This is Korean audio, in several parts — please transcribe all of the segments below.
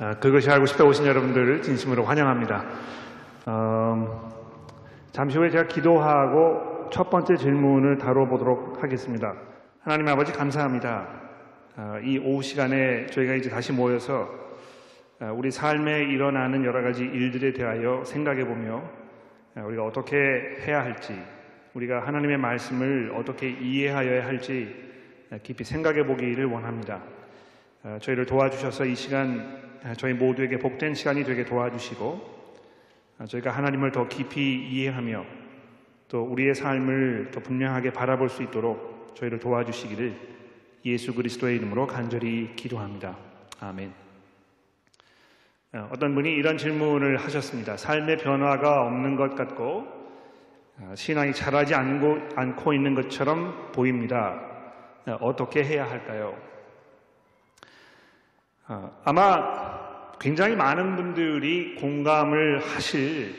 아, 그것이 알고 싶어 오신 여러분들을 진심으로 환영합니다. 어, 잠시 후에 제가 기도하고 첫 번째 질문을 다뤄보도록 하겠습니다. 하나님 아버지 감사합니다. 아, 이 오후 시간에 저희가 이제 다시 모여서 아, 우리 삶에 일어나는 여러 가지 일들에 대하여 생각해 보며 아, 우리가 어떻게 해야 할지, 우리가 하나님의 말씀을 어떻게 이해하여야 할지 아, 깊이 생각해 보기를 원합니다. 아, 저희를 도와주셔서 이 시간 아, 저희 모두에게 복된 시간이 되게 도와주시고 아, 저희가 하나님을 더 깊이 이해하며 또 우리의 삶을 더 분명하게 바라볼 수 있도록 저희를 도와주시기를 예수 그리스도의 이름으로 간절히 기도합니다. 아멘. 어, 어떤 분이 이런 질문을 하셨습니다. 삶의 변화가 없는 것 같고 어, 신앙이 자라지 않고, 않고 있는 것처럼 보입니다. 어, 어떻게 해야 할까요? 어, 아마 굉장히 많은 분들이 공감을 하실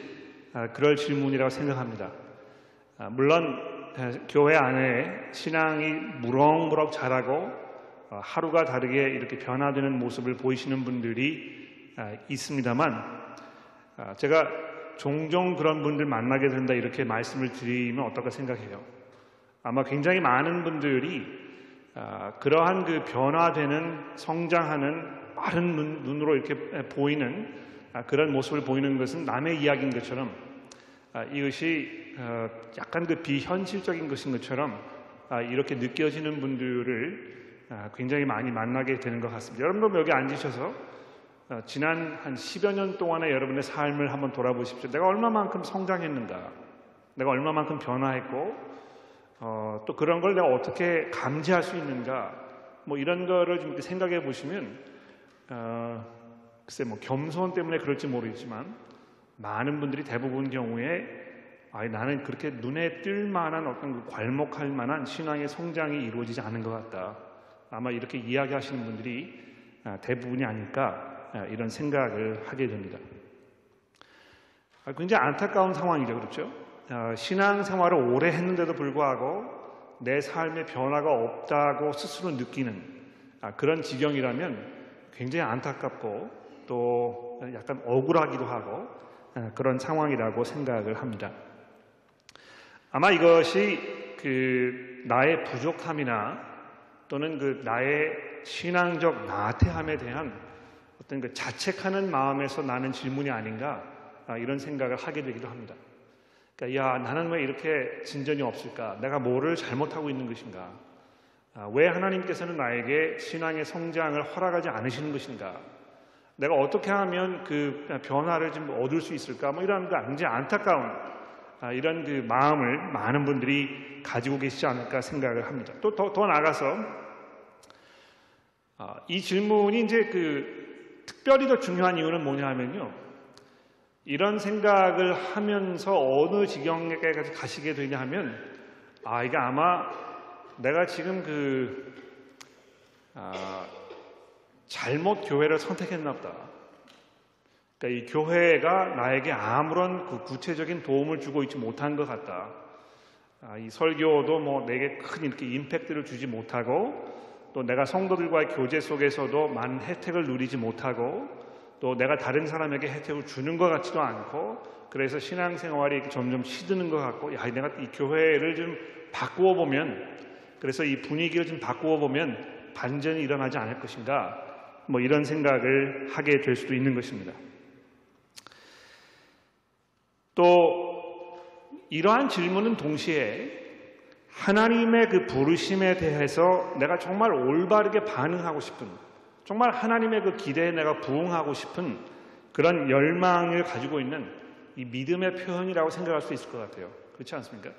아, 그럴 질문이라고 생각합니다. 아, 물론 아, 교회 안에 신앙이 무럭무럭 자라고 어, 하루가 다르게 이렇게 변화되는 모습을 보이시는 분들이 아, 있습니다만 아, 제가 종종 그런 분들 만나게 된다 이렇게 말씀을 드리면 어떨까 생각해요. 아마 굉장히 많은 분들이 아, 그러한 그 변화되는 성장하는 빠른 눈, 눈으로 이렇게 보이는 아, 그런 모습을 보이는 것은 남의 이야기인 것처럼 아, 이것이 어, 약간 그 비현실적인 것인 것처럼 아, 이렇게 느껴지는 분들을 아, 굉장히 많이 만나게 되는 것 같습니다. 여러분도 여기 앉으셔서 어, 지난 한 10여 년 동안의 여러분의 삶을 한번 돌아보십시오. 내가 얼마만큼 성장했는가? 내가 얼마만큼 변화했고 어, 또 그런 걸 내가 어떻게 감지할 수 있는가? 뭐 이런 거를 좀 생각해 보시면 어, 글쎄 뭐 겸손 때문에 그럴지 모르겠지만 많은 분들이 대부분 경우에 아, 나는 그렇게 눈에 띌 만한 어떤 그 괄목할 만한 신앙의 성장이 이루어지지 않은 것 같다. 아마 이렇게 이야기하시는 분들이 아, 대부분이 아닐까 아, 이런 생각을 하게 됩니다. 아, 굉장히 안타까운 상황이죠, 그렇죠? 아, 신앙 생활을 오래 했는데도 불구하고 내 삶의 변화가 없다고 스스로 느끼는 아, 그런 지경이라면 굉장히 안타깝고 또 약간 억울하기도 하고 아, 그런 상황이라고 생각을 합니다. 아마 이것이 그 나의 부족함이나 또는 그 나의 신앙적 나태함에 대한 어떤 그 자책하는 마음에서 나는 질문이 아닌가 아, 이런 생각을 하게 되기도 합니다. 그러니까 야 나는 왜 이렇게 진전이 없을까? 내가 뭐를 잘못하고 있는 것인가? 아, 왜 하나님께서는 나에게 신앙의 성장을 허락하지 않으시는 것인가? 내가 어떻게 하면 그 변화를 좀 얻을 수 있을까? 뭐 이런 그 굉장히 안타까운 아, 이런 그 마음을 많은 분들이 가지고 계시지 않을까 생각을 합니다. 또 더 더 나가서 아, 이 질문이 이제 그 특별히 더 중요한 이유는 뭐냐 하면요. 이런 생각을 하면서 어느 지경에까지 가시게 되냐 하면 아, 이게 아마 내가 지금 그 아, 잘못 교회를 선택했나 보다. 그러니까 이 교회가 나에게 아무런 그 구체적인 도움을 주고 있지 못한 것 같다. 아, 이 설교도 뭐 내게 큰 이렇게 임팩트를 주지 못하고 또 내가 성도들과의 교제 속에서도 많은 혜택을 누리지 못하고 또 내가 다른 사람에게 혜택을 주는 것 같지도 않고 그래서 신앙생활이 점점 시드는 것 같고 야 내가 이 교회를 좀 바꾸어 보면 그래서 이 분위기를 좀 바꾸어 보면 반전이 일어나지 않을 것인가 뭐 이런 생각을 하게 될 수도 있는 것입니다. 또 이러한 질문은 동시에 하나님의 그 부르심에 대해서 내가 정말 올바르게 반응하고 싶은 정말 하나님의 그 기대에 내가 부응하고 싶은 그런 열망을 가지고 있는 이 믿음의 표현이라고 생각할 수 있을 것 같아요. 그렇지 않습니까?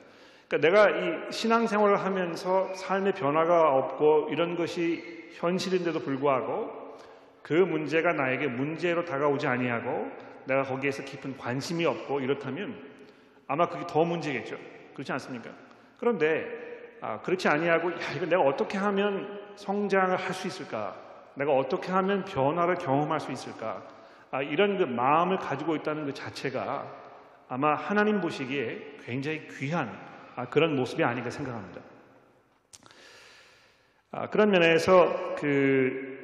그러니까 내가 이 신앙생활을 하면서 삶의 변화가 없고 이런 것이 현실인데도 불구하고 그 문제가 나에게 문제로 다가오지 아니하고 내가 거기에서 깊은 관심이 없고 이렇다면 아마 그게 더 문제겠죠. 그렇지 않습니까? 그런데 아, 그렇지 아니하고 야, 이거 내가 어떻게 하면 성장을 할 수 있을까? 내가 어떻게 하면 변화를 경험할 수 있을까? 아, 이런 그 마음을 가지고 있다는 그 자체가 아마 하나님 보시기에 굉장히 귀한 아, 그런 모습이 아닌가 생각합니다. 아, 그런 면에서 그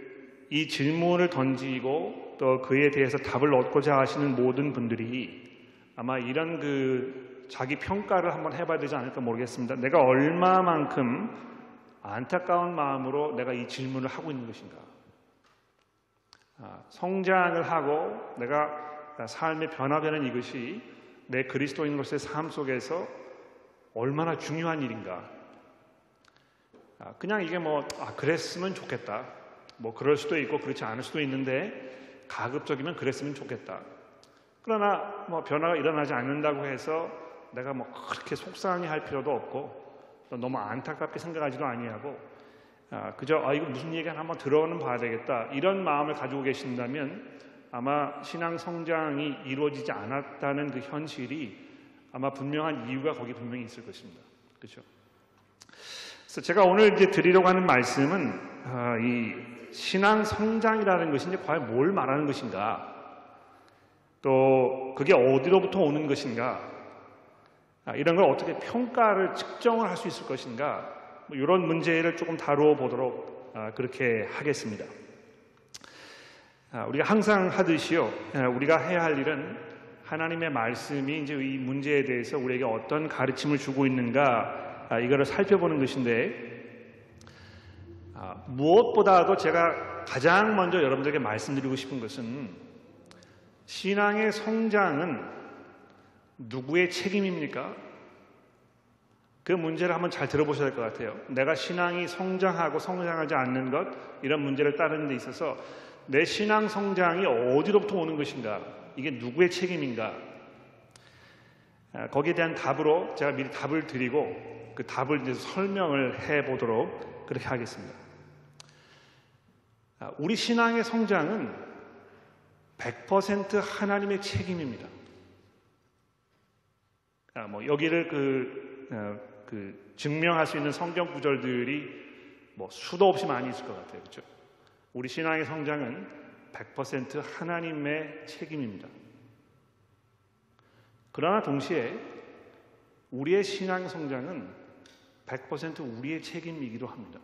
이 질문을 던지고 또또 그에 대해서 답을 얻고자 하시는 모든 분들이 아마 이런 그 자기 평가를 한번 해봐야 되지 않을까 모르겠습니다. 내가 얼마만큼 안타까운 마음으로 내가 이 질문을 하고 있는 것인가. 아, 성장을 하고 내가 삶의 변화되는 이것이 내 그리스도인으로서의 삶 속에서 얼마나 중요한 일인가. 아, 그냥 이게 뭐, 아, 그랬으면 좋겠다. 뭐, 그럴 수도 있고, 그렇지 않을 수도 있는데, 가급적이면 그랬으면 좋겠다. 그러나, 뭐, 변화가 일어나지 않는다고 해서 내가 뭐, 그렇게 속상해 할 필요도 없고, 또 너무 안타깝게 생각하지도 아니하고, 아, 그저, 아, 이거 무슨 얘기가 한번 들어는 봐야 되겠다. 이런 마음을 가지고 계신다면, 아마 신앙 성장이 이루어지지 않았다는 그 현실이 아마 분명한 이유가 거기 분명히 있을 것입니다. 그렇죠? 그래서 제가 오늘 이제 드리려고 하는 말씀은 아, 이 신앙 성장이라는 것이 이제 과연 뭘 말하는 것인가? 또 그게 어디로부터 오는 것인가? 아, 이런 걸 어떻게 평가를 측정을 할 수 있을 것인가? 뭐 이런 문제를 조금 다루어 보도록 아, 그렇게 하겠습니다. 아, 우리가 항상 하듯이요, 아, 우리가 해야 할 일은 하나님의 말씀이 이제 이 문제에 대해서 우리에게 어떤 가르침을 주고 있는가 아, 이거를 살펴보는 것인데 무엇보다도 제가 가장 먼저 여러분들에게 말씀드리고 싶은 것은 신앙의 성장은 누구의 책임입니까? 그 문제를 한번 잘 들어보셔야 될 것 같아요. 내가 신앙이 성장하고 성장하지 않는 것 이런 문제를 따르는 데 있어서 내 신앙 성장이 어디로부터 오는 것인가? 이게 누구의 책임인가? 아, 거기에 대한 답으로 제가 미리 답을 드리고 그 답을 이제 설명을 해 보도록 그렇게 하겠습니다. 아, 우리 신앙의 성장은 100% 하나님의 책임입니다. 아, 뭐 여기를 그, 어, 그 증명할 수 있는 성경 구절들이 뭐 수도 없이 많이 있을 것 같아요. 그렇죠? 우리 신앙의 성장은 100% 하나님의 책임입니다. 그러나 동시에 우리의 신앙 성장은 100% 우리의 책임이기도 합니다.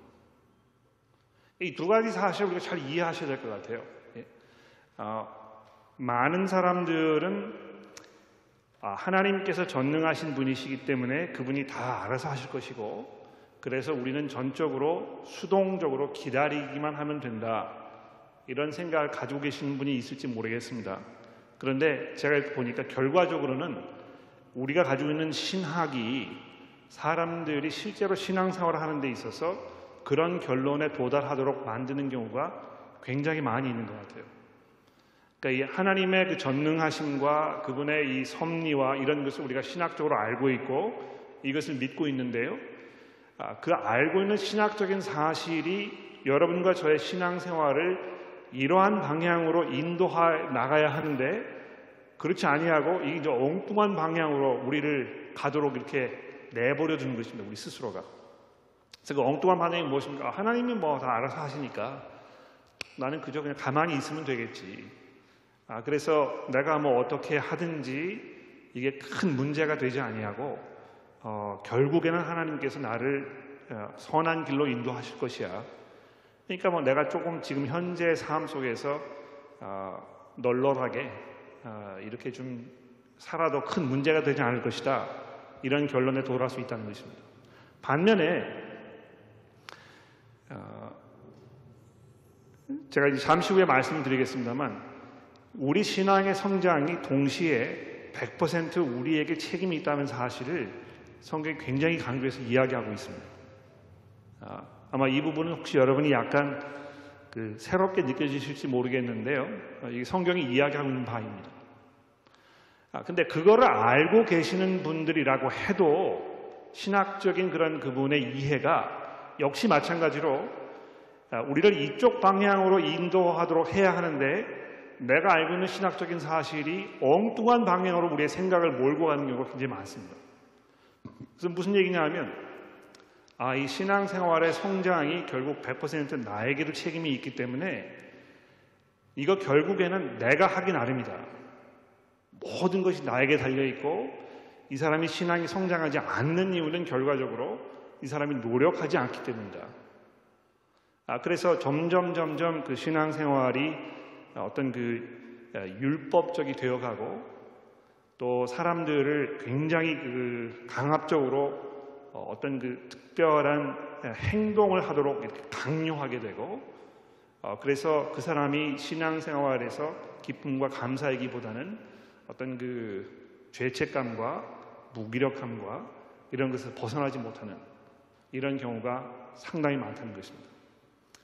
이 두 가지 사실을 우리가 잘 이해하셔야 될 것 같아요. 예. 어, 많은 사람들은 아, 하나님께서 전능하신 분이시기 때문에 그분이 다 알아서 하실 것이고 그래서 우리는 전적으로 수동적으로 기다리기만 하면 된다. 이런 생각을 가지고 계시는 분이 있을지 모르겠습니다. 그런데 제가 보니까 결과적으로는 우리가 가지고 있는 신학이 사람들이 실제로 신앙생활을 하는 데 있어서 그런 결론에 도달하도록 만드는 경우가 굉장히 많이 있는 것 같아요. 그러니까 이 하나님의 그 전능하심과 그분의 이 섭리와 이런 것을 우리가 신학적으로 알고 있고 이것을 믿고 있는데요. 아, 그 알고 있는 신학적인 사실이 여러분과 저의 신앙생활을 이러한 방향으로 인도하 나가야 하는데 그렇지 아니하고 이 이제 엉뚱한 방향으로 우리를 가도록 이렇게 내버려 두는 것입니다. 우리 스스로가. 그래서 그 엉뚱한 방향이 무엇인가? 하나님이 뭐 다 알아서 하시니까 나는 그저 그냥 가만히 있으면 되겠지. 아, 그래서 내가 뭐 어떻게 하든지 이게 큰 문제가 되지 아니하고 어, 결국에는 하나님께서 나를 어, 선한 길로 인도하실 것이야. 그러니까 뭐 내가 조금 지금 현재 삶 속에서 어, 널널하게 어, 이렇게 좀 살아도 큰 문제가 되지 않을 것이다. 이런 결론에 도달할 수 있다는 것입니다. 반면에 어, 제가 이제 잠시 후에 말씀드리겠습니다만 우리 신앙의 성장이 동시에 100% 우리에게 책임이 있다는 사실을 성경이 굉장히 강조해서 이야기하고 있습니다. 아, 마 이 부분은 혹시 여러분이 약간 그 새롭게 느껴지실지 모르겠는데요. 어, 이 성경이 이야기하고 있는 바입니다. 아, 근데 그거를 알고 계시는 분들이라고 해도 신학적인 그런 그분의 이해가 역시 마찬가지로 아, 우리를 이쪽 방향으로 인도하도록 해야 하는데 내가 알고 있는 신학적인 사실이 엉뚱한 방향으로 우리의 생각을 몰고 가는 경우가 굉장히 많습니다. 그래서 무슨 얘기냐 하면 아, 이 신앙생활의 성장이 결국 100% 나에게도 책임이 있기 때문에 이거 결국에는 내가 하기 나름이다. 모든 것이 나에게 달려있고 이 사람이 신앙이 성장하지 않는 이유는 결과적으로 이 사람이 노력하지 않기 때문이다. 아, 그래서 점점 점점 그 신앙생활이 어떤 그 어, 율법적이 되어가고 또 사람들을 굉장히 그 강압적으로 어, 어떤 그 특별한 행동을 하도록 강요하게 되고 어, 그래서 그 사람이 신앙생활에서 기쁨과 감사이기보다는 어떤 그 죄책감과 무기력함과 이런 것을 벗어나지 못하는 이런 경우가 상당히 많다는 것입니다.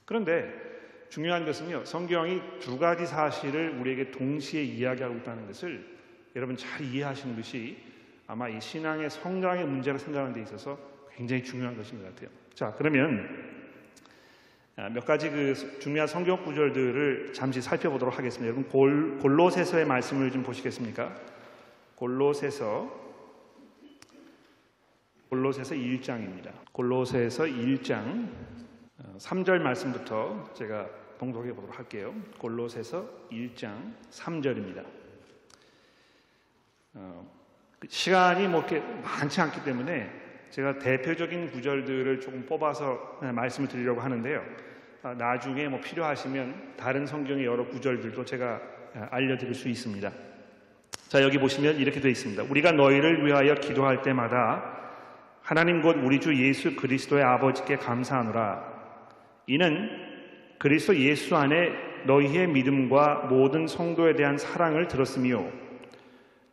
그런데 중요한 것은요, 성경이 두 가지 사실을 우리에게 동시에 이야기하고 있다는 것을 여러분 잘 이해하시는 것이 아마 이 신앙의 성장의 문제를 생각하는 데 있어서 굉장히 중요한 것인 것 같아요. 자, 그러면 아, 몇 가지 그 중요한 성경 구절들을 잠시 살펴보도록 하겠습니다. 여러분 골, 골로새서의 말씀을 좀 보시겠습니까? 골로새서 골로새서 1장입니다. 골로새서 1장 3절 어, 말씀부터 제가 봉독해 보도록 할게요. 골로새서 1장 3절입니다. 어, 그 시간이 뭐 이렇게 많지 않기 때문에 제가 대표적인 구절들을 조금 뽑아서 말씀을 드리려고 하는데요. 아, 나중에 뭐 필요하시면 다른 성경의 여러 구절들도 제가 아, 알려드릴 수 있습니다. 자, 여기 보시면 이렇게 되어 있습니다. 우리가 너희를 위하여 기도할 때마다 하나님 곧 우리 주 예수 그리스도의 아버지께 감사하노라. 이는 그리스도 예수 안에 너희의 믿음과 모든 성도에 대한 사랑을 들었으며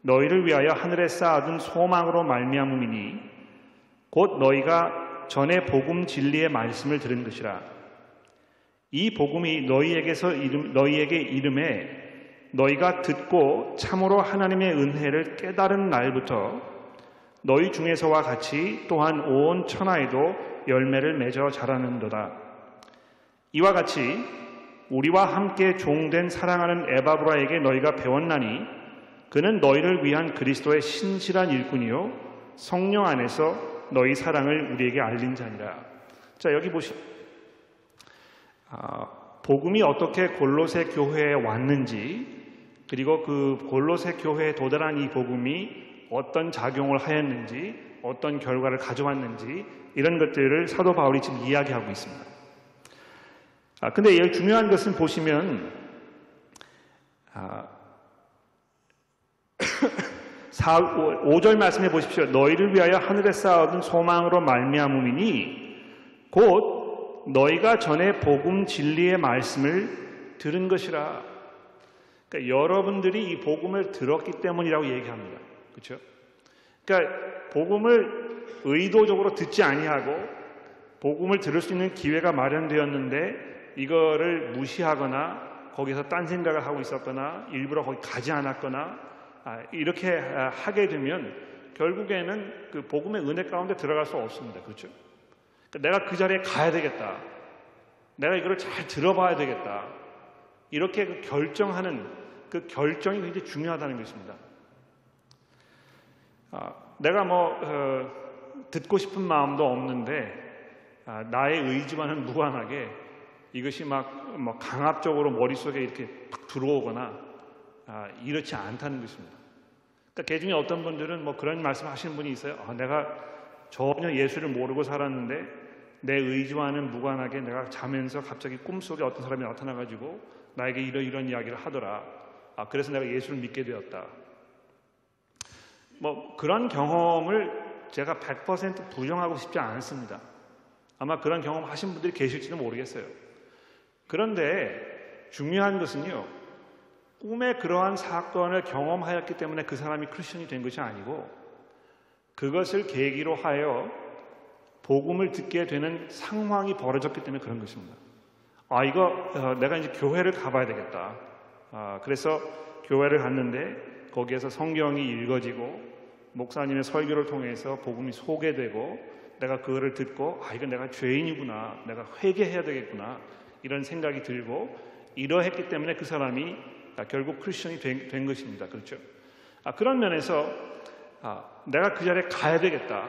너희를 위하여 하늘에 쌓아둔 소망으로 말미암음이니 곧 너희가 전에 복음 진리의 말씀을 들은 것이라. 이 복음이 너희에게서 이름, 너희에게 이름에 너희가 듣고 참으로 하나님의 은혜를 깨달은 날부터 너희 중에서와 같이 또한 온 천하에도 열매를 맺어 자라는도다. 이와 같이 우리와 함께 종된 사랑하는 에바브라에게 너희가 배웠나니 그는 너희를 위한 그리스도의 신실한 일꾼이요 성령 안에서 너희 사랑을 우리에게 알린 자니라. 자 여기 보시 아, 복음이 어떻게 골로새 교회에 왔는지 그리고 그 골로새 교회에 도달한 이 복음이 어떤 작용을 하였는지, 어떤 결과를 가져왔는지 이런 것들을 사도 바울이 지금 이야기하고 있습니다. 아, 근데 여기 중요한 것은 보시면 아, 4, 5절 말씀해 보십시오. 너희를 위하여 하늘에 쌓아둔 소망으로 말미암음이니 곧 너희가 전에 복음 진리의 말씀을 들은 것이라. 그러니까 여러분들이 이 복음을 들었기 때문이라고 얘기합니다. 그렇죠? 그러니까 복음을 의도적으로 듣지 아니하고 복음을 들을 수 있는 기회가 마련되었는데 이거를 무시하거나 거기서 딴 생각을 하고 있었거나 일부러 거기 가지 않았거나 아, 이렇게 아, 하게 되면 결국에는 그 복음의 은혜 가운데 들어갈 수 없습니다. 그렇죠? 그러니까 내가 그 자리에 가야 되겠다. 내가 이거를 잘 들어봐야 되겠다. 이렇게 그 결정하는 그 결정이 굉장히 중요하다는 것입니다. 아, 내가 뭐 어, 듣고 싶은 마음도 없는데 아, 나의 의지와는 무관하게 이것이 막 뭐 강압적으로 머릿속에 이렇게 팍 들어오거나 아, 이렇지 않다는 것입니다. 그러니까 개 중에 어떤 분들은 뭐 그런 말씀 하시는 분이 있어요. 아, 내가 전혀 예수를 모르고 살았는데 내 의지와는 무관하게 내가 자면서 갑자기 꿈속에 어떤 사람이 나타나가지고 나에게 이러이런 이야기를 하더라. 아, 그래서 내가 예수를 믿게 되었다. 뭐 그런 경험을 제가 100% 부정하고 싶지 않습니다. 아마 그런 경험 하신 분들이 계실지도 모르겠어요. 그런데 중요한 것은요, 꿈에 그러한 사건을 경험하였기 때문에 그 사람이 크리스천이 된 것이 아니고 그것을 계기로 하여 복음을 듣게 되는 상황이 벌어졌기 때문에 그런 것입니다. 아, 이거 어, 내가 이제 교회를 가봐야 되겠다. 아, 그래서 교회를 갔는데 거기에서 성경이 읽어지고 목사님의 설교를 통해서 복음이 소개되고 내가 그거를 듣고 아 이건 내가 죄인이구나 내가 회개해야 되겠구나 이런 생각이 들고 이러했기 때문에 그 사람이 결국 크리스천이 된, 된 것입니다 그렇죠 아, 그런 면에서 아, 내가 그 자리에 가야 되겠다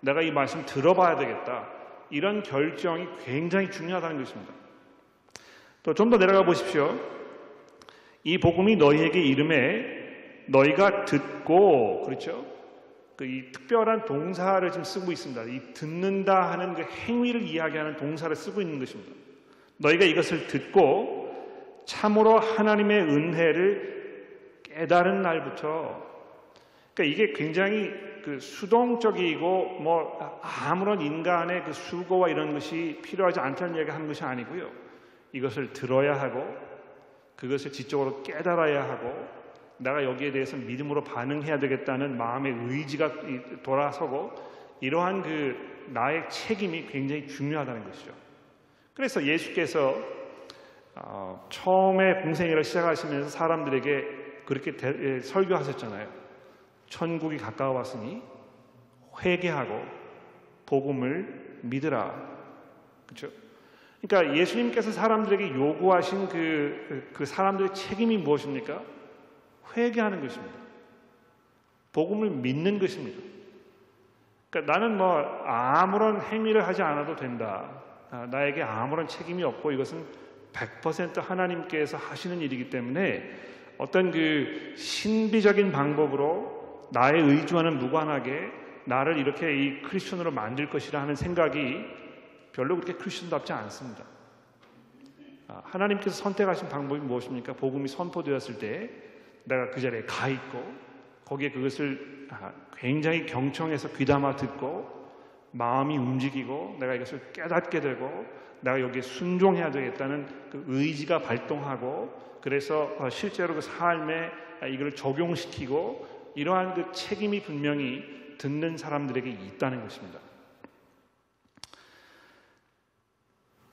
내가 이 말씀 들어봐야 되겠다 이런 결정이 굉장히 중요하다는 것입니다 또 좀 더 내려가 보십시오 이 복음이 너희에게 이름에 너희가 듣고 그렇죠? 그 이 특별한 동사를 지금 쓰고 있습니다. 이 듣는다 하는 그 행위를 이야기하는 동사를 쓰고 있는 것입니다. 너희가 이것을 듣고 참으로 하나님의 은혜를 깨달은 날부터 그러니까 이게 굉장히 그 수동적이고 뭐 아무런 인간의 그 수고와 이런 것이 필요하지 않다는 얘기를 하는 것이 아니고요. 이것을 들어야 하고 그것을 지적으로 깨달아야 하고 내가 여기에 대해서 믿음으로 반응해야 되겠다는 마음의 의지가 돌아서고 이러한 그 나의 책임이 굉장히 중요하다는 것이죠. 그래서 예수께서 어, 처음에 공생애를 시작하시면서 사람들에게 그렇게 대, 예, 설교하셨잖아요. 천국이 가까워 왔으니 회개하고 복음을 믿으라. 그렇죠? 그러니까 예수님께서 사람들에게 요구하신 그, 그 사람들의 책임이 무엇입니까? 회개하는 것입니다. 복음을 믿는 것입니다. 그러니까 나는 뭐 아무런 행위를 하지 않아도 된다. 아, 나에게 아무런 책임이 없고 이것은 100% 하나님께서 하시는 일이기 때문에 어떤 그 신비적인 방법으로 나의 의지와는 무관하게 나를 이렇게 이 크리스천으로 만들 것이라 하는 생각이 별로 그렇게 크리스천답지 않습니다. 아, 하나님께서 선택하신 방법이 무엇입니까? 복음이 선포되었을 때 내가 그 자리에 가 있고 거기에 그것을 아, 굉장히 경청해서 귀담아 듣고 마음이 움직이고 내가 이것을 깨닫게 되고 내가 여기에 순종해야 되겠다는 그 의지가 발동하고 그래서 어, 실제로 그 삶에 이걸 적용시키고 이러한 그 책임이 분명히 듣는 사람들에게 있다는 것입니다.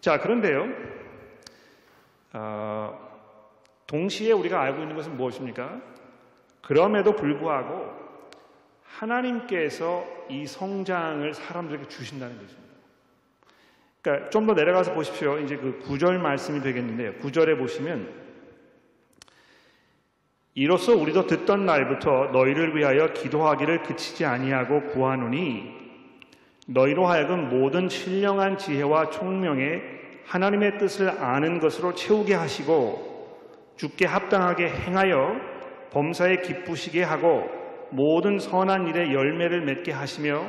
자, 그런데요, 어, 동시에 우리가 알고 있는 것은 무엇입니까? 그럼에도 불구하고 하나님께서 이 성장을 사람들에게 주신다는 것입니다. 그러니까 좀 더 내려가서 보십시오. 이제 그 구절 말씀이 되겠는데요. 구절에 보시면 이로써 우리도 듣던 날부터 너희를 위하여 기도하기를 그치지 아니하고 구하노니 너희로 하여금 모든 신령한 지혜와 총명에 하나님의 뜻을 아는 것으로 채우게 하시고 죽게 합당하게 행하여 범사에 기쁘시게 하고 모든 선한 일에 열매를 맺게 하시며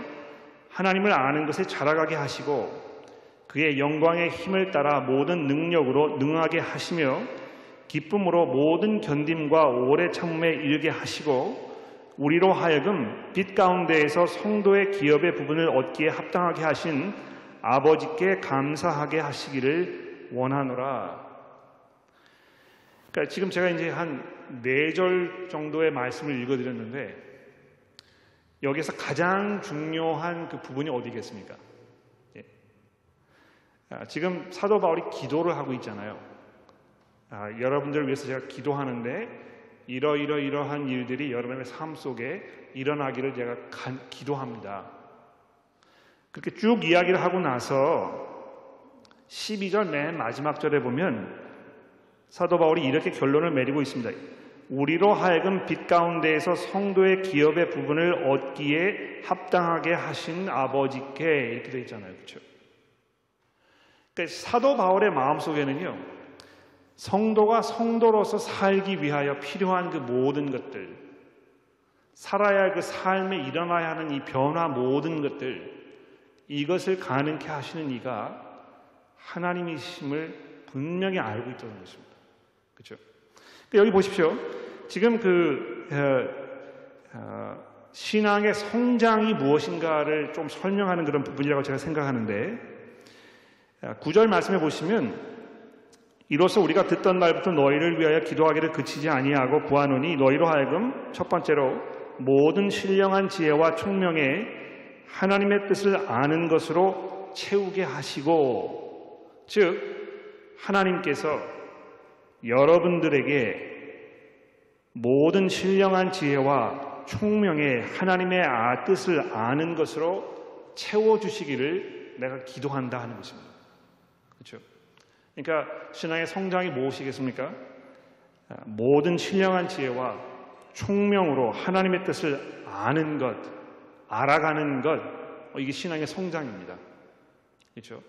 하나님을 아는 것에 자라가게 하시고 그의 영광의 힘을 따라 모든 능력으로 능하게 하시며 기쁨으로 모든 견딤과 오래 참음에 이르게 하시고 우리로 하여금 빛 가운데에서 성도의 기업의 부분을 얻기에 합당하게 하신 아버지께 감사하게 하시기를 원하노라. 그러니까 지금 제가 이제 한 네 절 정도의 말씀을 읽어드렸는데 여기서 가장 중요한 그 부분이 어디겠습니까? 예. 아, 지금 사도 바울이 기도를 하고 있잖아요. 아, 여러분들을 위해서 제가 기도하는데 이러이러 이러한 일들이 여러분의 삶 속에 일어나기를 제가 간, 기도합니다. 그렇게 쭉 이야기를 하고 나서 12절 맨 마지막 절에 보면 사도 바울이 이렇게 결론을 내리고 있습니다. 우리로 하여금 빛 가운데에서 성도의 기업의 부분을 얻기에 합당하게 하신 아버지께 이렇게 되어 있잖아요. 그렇죠? 그러니까 사도 바울의 마음속에는요. 성도가 성도로서 살기 위하여 필요한 그 모든 것들 살아야 할 그 삶에 일어나야 하는 이 변화 모든 것들 이것을 가능케 하시는 이가 하나님이심을 분명히 알고 있다는 것입니다. 그렇죠? 여기 보십시오. 지금 그 어, 어, 신앙의 성장이 무엇인가를 좀 설명하는 그런 부분이라고 제가 생각하는데 어, 구절 말씀해 보시면 이로써 우리가 듣던 날부터 너희를 위하여 기도하기를 그치지 아니하고 구하노니 너희로 하여금 첫 번째로 모든 신령한 지혜와 총명에 하나님의 뜻을 아는 것으로 채우게 하시고 즉 하나님께서 여러분들에게 모든 신령한 지혜와 총명의 하나님의 아, 뜻을 아는 것으로 채워주시기를 내가 기도한다 하는 것입니다. 그렇죠? 그러니까 신앙의 성장이 무엇이겠습니까? 아, 모든 신령한 지혜와 총명으로 하나님의 뜻을 아는 것, 알아가는 것, 어, 이게 신앙의 성장입니다. 그렇죠?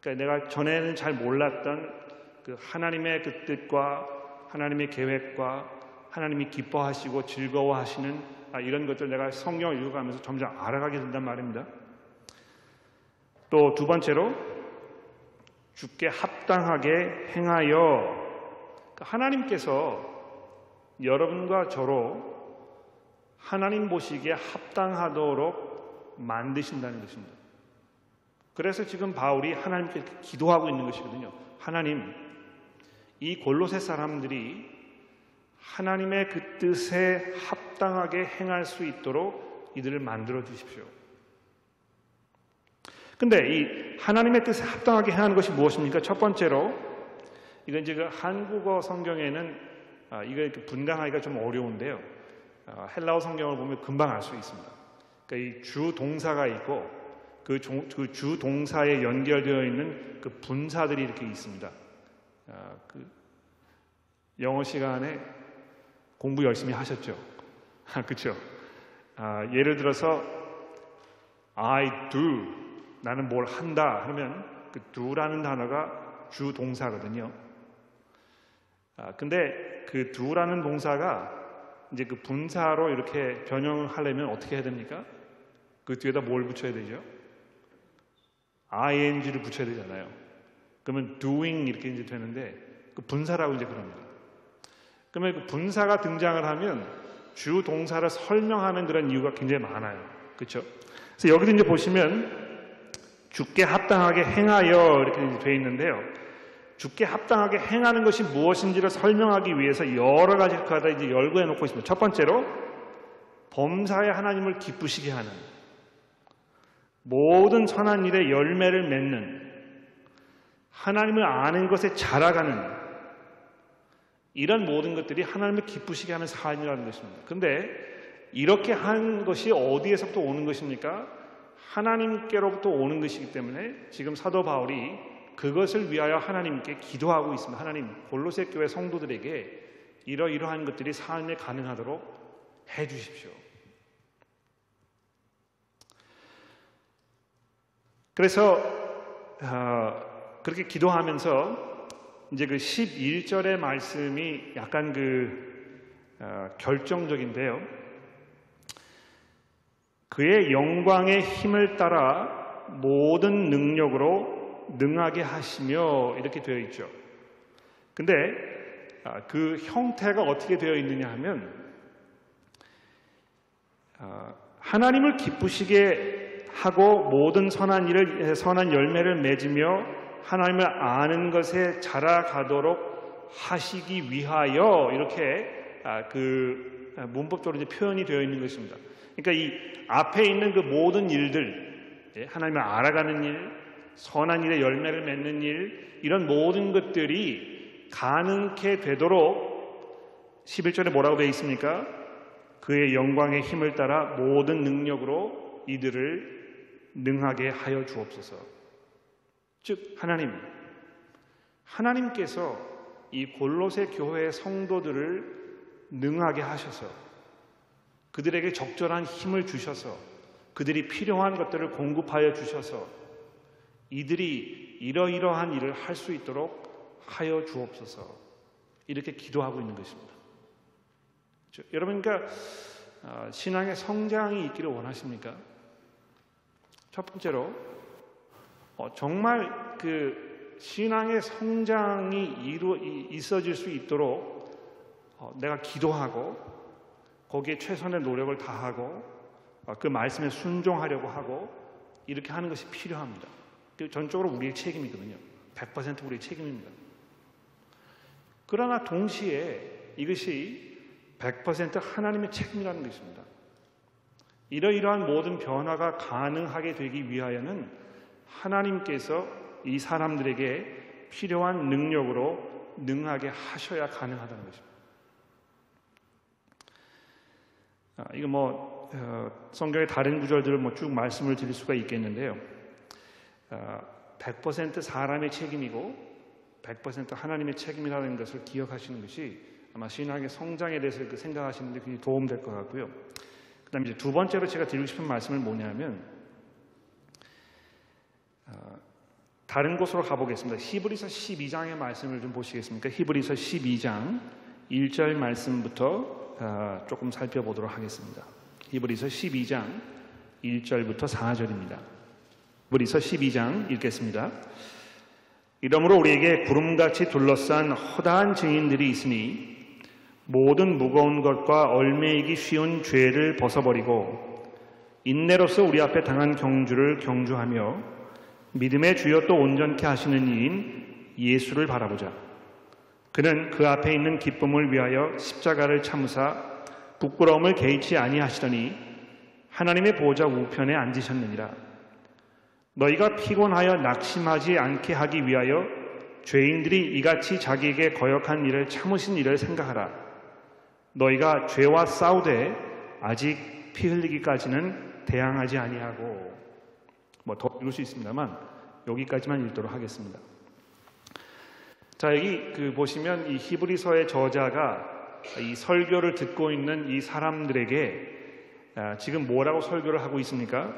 그러니까 내가 전에는 잘 몰랐던 그 하나님의 그 뜻과 하나님의 계획과 하나님이 기뻐하시고 즐거워하시는 아, 이런 것들 내가 성경을 읽어가면서 점점 알아가게 된단 말입니다. 또 두 번째로 죽게 합당하게 행하여 하나님께서 여러분과 저로 하나님 보시기에 합당하도록 만드신다는 것입니다. 그래서 지금 바울이 하나님께 기도하고 있는 것이거든요. 하나님, 이 골로새 사람들이 하나님의 그 뜻에 합당하게 행할 수 있도록 이들을 만들어 주십시오. 근데 이 하나님의 뜻에 합당하게 행하는 것이 무엇입니까? 첫 번째로 이건 이제 그 한국어 성경에는 아, 이거 분간하기가 좀 어려운데요. 아, 헬라어 성경을 보면 금방 알 수 있습니다. 그러니까 이 주 동사가 있고 그주 동사에 연결되어 있는 그 분사들이 이렇게 있습니다. 아, 그 영어 시간에 공부 열심히 하셨죠? 그렇죠? 예를 들어서 I do 나는 뭘 한다 하면 그 do라는 단어가 주 동사거든요. 아, 근데 그 do라는 동사가 이제 그 분사로 이렇게 변형을 하려면 어떻게 해야 됩니까? 그 뒤에다 뭘 붙여야 되죠? ing를 붙여야 되잖아요. 그러면 doing 이렇게 이제 되는데 그 분사라고 이제 그럽니다. 그러면 그 분사가 등장을 하면 주 동사를 설명하는 그런 이유가 굉장히 많아요. 그렇죠? 그래서 여기도 이제 보시면 죽게 합당하게 행하여 이렇게 되어 있는데요. 죽게 합당하게 행하는 것이 무엇인지를 설명하기 위해서 여러 가지를 다 이제 열거해 놓고 있습니다. 첫 번째로 범사에 하나님을 기쁘시게 하는 모든 선한 일의 열매를 맺는 하나님을 아는 것에 자라가는 이런 모든 것들이 하나님을 기쁘시게 하는 삶이라는 것입니다. 근데 이렇게 한 것이 어디에서부터 오는 것입니까? 하나님께로부터 오는 것이기 때문에 지금 사도 바울이 그것을 위하여 하나님께 기도하고 있습니다. 하나님 골로새 교회 성도들에게 이러이러한 것들이 삶에 가능하도록 해 주십시오. 그래서 어, 그렇게 기도하면서 이제 그 11절의 말씀이 약간 그 어, 결정적인데요. 그의 영광의 힘을 따라 모든 능력으로 능하게 하시며 이렇게 되어 있죠. 근데 아, 그 형태가 어떻게 되어 있느냐 하면 아, 하나님을 기쁘시게 하고 모든 선한 일을 선한 열매를 맺으며 하나님을 아는 것에 자라가도록 하시기 위하여 이렇게 아, 그 아, 문법적으로 표현이 되어 있는 것입니다. 그러니까 이 앞에 있는 그 모든 일들, 예, 하나님을 알아가는 일, 선한 일의 열매를 맺는 일, 이런 모든 것들이 가능케 되도록 11절에 뭐라고 되어 있습니까? 그의 영광의 힘을 따라 모든 능력으로 이들을 능하게 하여 주옵소서. 즉 하나님 하나님께서 이 골로새 교회의 성도들을 능하게 하셔서 그들에게 적절한 힘을 주셔서 그들이 필요한 것들을 공급하여 주셔서 이들이 이러이러한 일을 할 수 있도록 하여 주옵소서 이렇게 기도하고 있는 것입니다. 여러분 그러니까 어, 신앙의 성장이 있기를 원하십니까? 첫 번째로 어, 정말 그 신앙의 성장이 이루 있어질 수 있도록 어, 내가 기도하고 거기에 최선의 노력을 다하고 어, 그 말씀에 순종하려고 하고 이렇게 하는 것이 필요합니다. 그 전적으로 우리의 책임이거든요. 100% 우리의 책임입니다. 그러나 동시에 이것이 100% 하나님의 책임이라는 것입니다. 이러이러한 모든 변화가 가능하게 되기 위하여는 하나님께서 이 사람들에게 필요한 능력으로 능하게 하셔야 가능하다는 것입니다. 아, 이거 뭐 어, 성경의 다른 구절들을 뭐 쭉 말씀을 드릴 수가 있겠는데요. 아, 100% 사람의 책임이고 100% 하나님의 책임이라는 것을 기억하시는 것이 아마 신앙의 성장에 대해서 그 생각하시는데 굉장히 도움될 것 같고요. 그 다음에 이제 두 번째로 제가 드리고 싶은 말씀은 뭐냐면 어, 다른 곳으로 가보겠습니다. 히브리서 12장의 말씀을 좀 보시겠습니까? 히브리서 12장 1절 말씀부터 어, 조금 살펴보도록 하겠습니다. 히브리서 12장 1절부터 4절입니다. 히브리서 12장 읽겠습니다. 이러므로 우리에게 구름같이 둘러싼 허다한 증인들이 있으니 모든 무거운 것과 얼매이기 쉬운 죄를 벗어버리고 인내로서 우리 앞에 당한 경주를 경주하며 믿음의 주여 또 온전케 하시는 이인 예수를 바라보자. 그는 그 앞에 있는 기쁨을 위하여 십자가를 참으사 부끄러움을 개의치 아니하시더니 하나님의 보좌 우편에 앉으셨느니라. 너희가 피곤하여 낙심하지 않게 하기 위하여 죄인들이 이같이 자기에게 거역한 일을 참으신 일을 생각하라. 너희가 죄와 싸우되 아직 피 흘리기까지는 대항하지 아니하고 뭐 더 읽을 수 있습니다만 여기까지만 읽도록 하겠습니다. 자 여기 그 보시면 이 히브리서의 저자가 이 설교를 듣고 있는 이 사람들에게 아, 지금 뭐라고 설교를 하고 있습니까?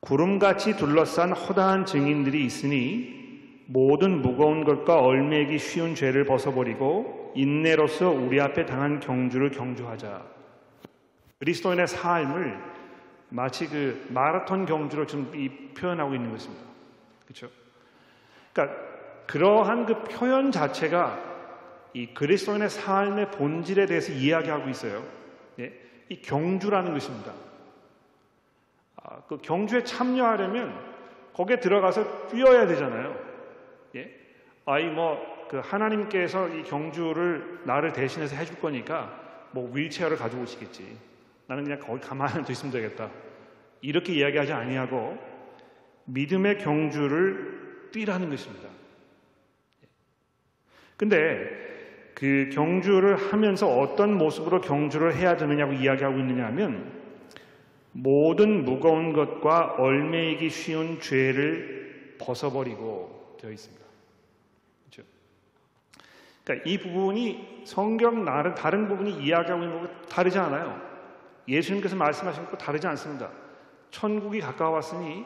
구름같이 둘러싼 허다한 증인들이 있으니 모든 무거운 것과 얼매기 쉬운 죄를 벗어버리고 인내로서 우리 앞에 당한 경주를 경주하자. 그리스도인의 삶을 마치 그 마라톤 경주로 좀 표현하고 있는 것입니다. 그렇죠? 그러니까 그러한 그 표현 자체가 이 그리스도인의 삶의 본질에 대해서 이야기하고 있어요. 예? 이 경주라는 것입니다. 아, 그 경주에 참여하려면 거기에 들어가서 뛰어야 되잖아요. 예? 아이 뭐 그 하나님께서 이 경주를 나를 대신해서 해줄 거니까 뭐 윌체어를 가지고 오시겠지. 나는 그냥 거기 가만히 있으면 되겠다. 이렇게 이야기하지 아니하고 믿음의 경주를 뛰라는 것입니다. 근데 그 경주를 하면서 어떤 모습으로 경주를 해야 되느냐고 이야기하고 있느냐 하면 모든 무거운 것과 얼매이기 쉬운 죄를 벗어버리고 되어 있습니다. 그렇죠? 그러니까 이 부분이 성경 나른 다른 부분이 이야기하고 있는 것과 다르지 않아요. 예수님께서 말씀하신 것과 다르지 않습니다. 천국이 가까웠으니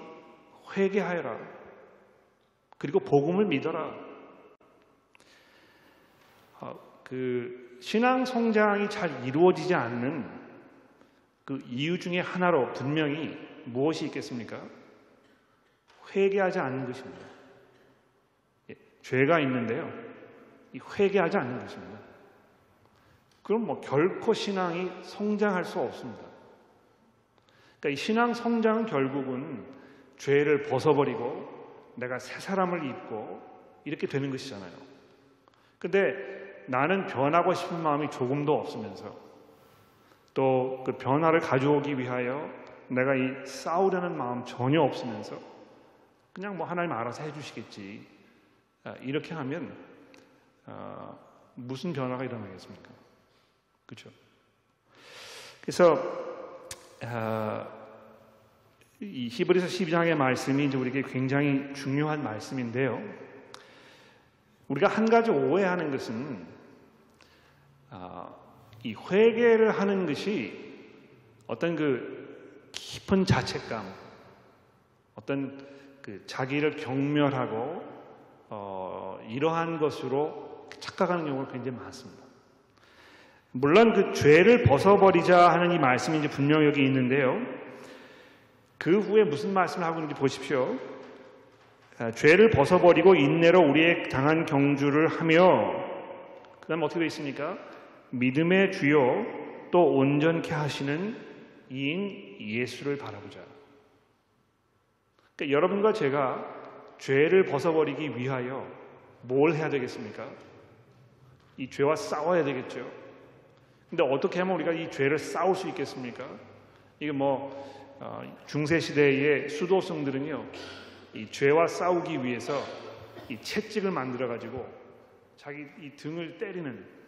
회개하여라. 그리고 복음을 믿어라. 어, 그 신앙 성장이 잘 이루어지지 않는 그 이유 중에 하나로 분명히 무엇이 있겠습니까? 회개하지 않는 것입니다. 예, 죄가 있는데요. 회개하지 않는 것입니다. 그럼 뭐 결코 신앙이 성장할 수 없습니다. 그러니까 이 신앙 성장은 결국은 죄를 벗어버리고 내가 새 사람을 입고 이렇게 되는 것이잖아요. 근데 나는 변하고 싶은 마음이 조금도 없으면서 또 그 변화를 가져오기 위하여 내가 이 싸우려는 마음 전혀 없으면서 그냥 뭐 하나님 알아서 해주시겠지 아, 이렇게 하면 어, 무슨 변화가 일어나겠습니까? 그렇죠? 그래서 어, 이 히브리서 12장의 말씀이 이제 우리에게 굉장히 중요한 말씀인데요. 우리가 한 가지 오해하는 것은 어, 이 회개를 하는 것이 어떤 그 깊은 자책감, 어떤 그 자기를 경멸하고 어, 이러한 것으로 착각하는 경우가 굉장히 많습니다. 물론 그 죄를 벗어버리자 하는 이 말씀이 이제 분명히 여기 있는데요. 그 후에 무슨 말씀을 하고 있는지 보십시오. 아, 죄를 벗어버리고 인내로 우리의 당한 경주를 하며 그 다음 어떻게 되어 있습니까? 믿음의 주요 또 온전케 하시는 이인 예수를 바라보자. 그러니까 여러분과 제가 죄를 벗어버리기 위하여 뭘 해야 되겠습니까? 이 죄와 싸워야 되겠죠. 근데 어떻게 하면 우리가 이 죄를 싸울 수 있겠습니까? 이게 뭐 어, 중세 시대의 수도승들은요, 이 죄와 싸우기 위해서 이 채찍을 만들어 가지고 자기 이 등을 때리는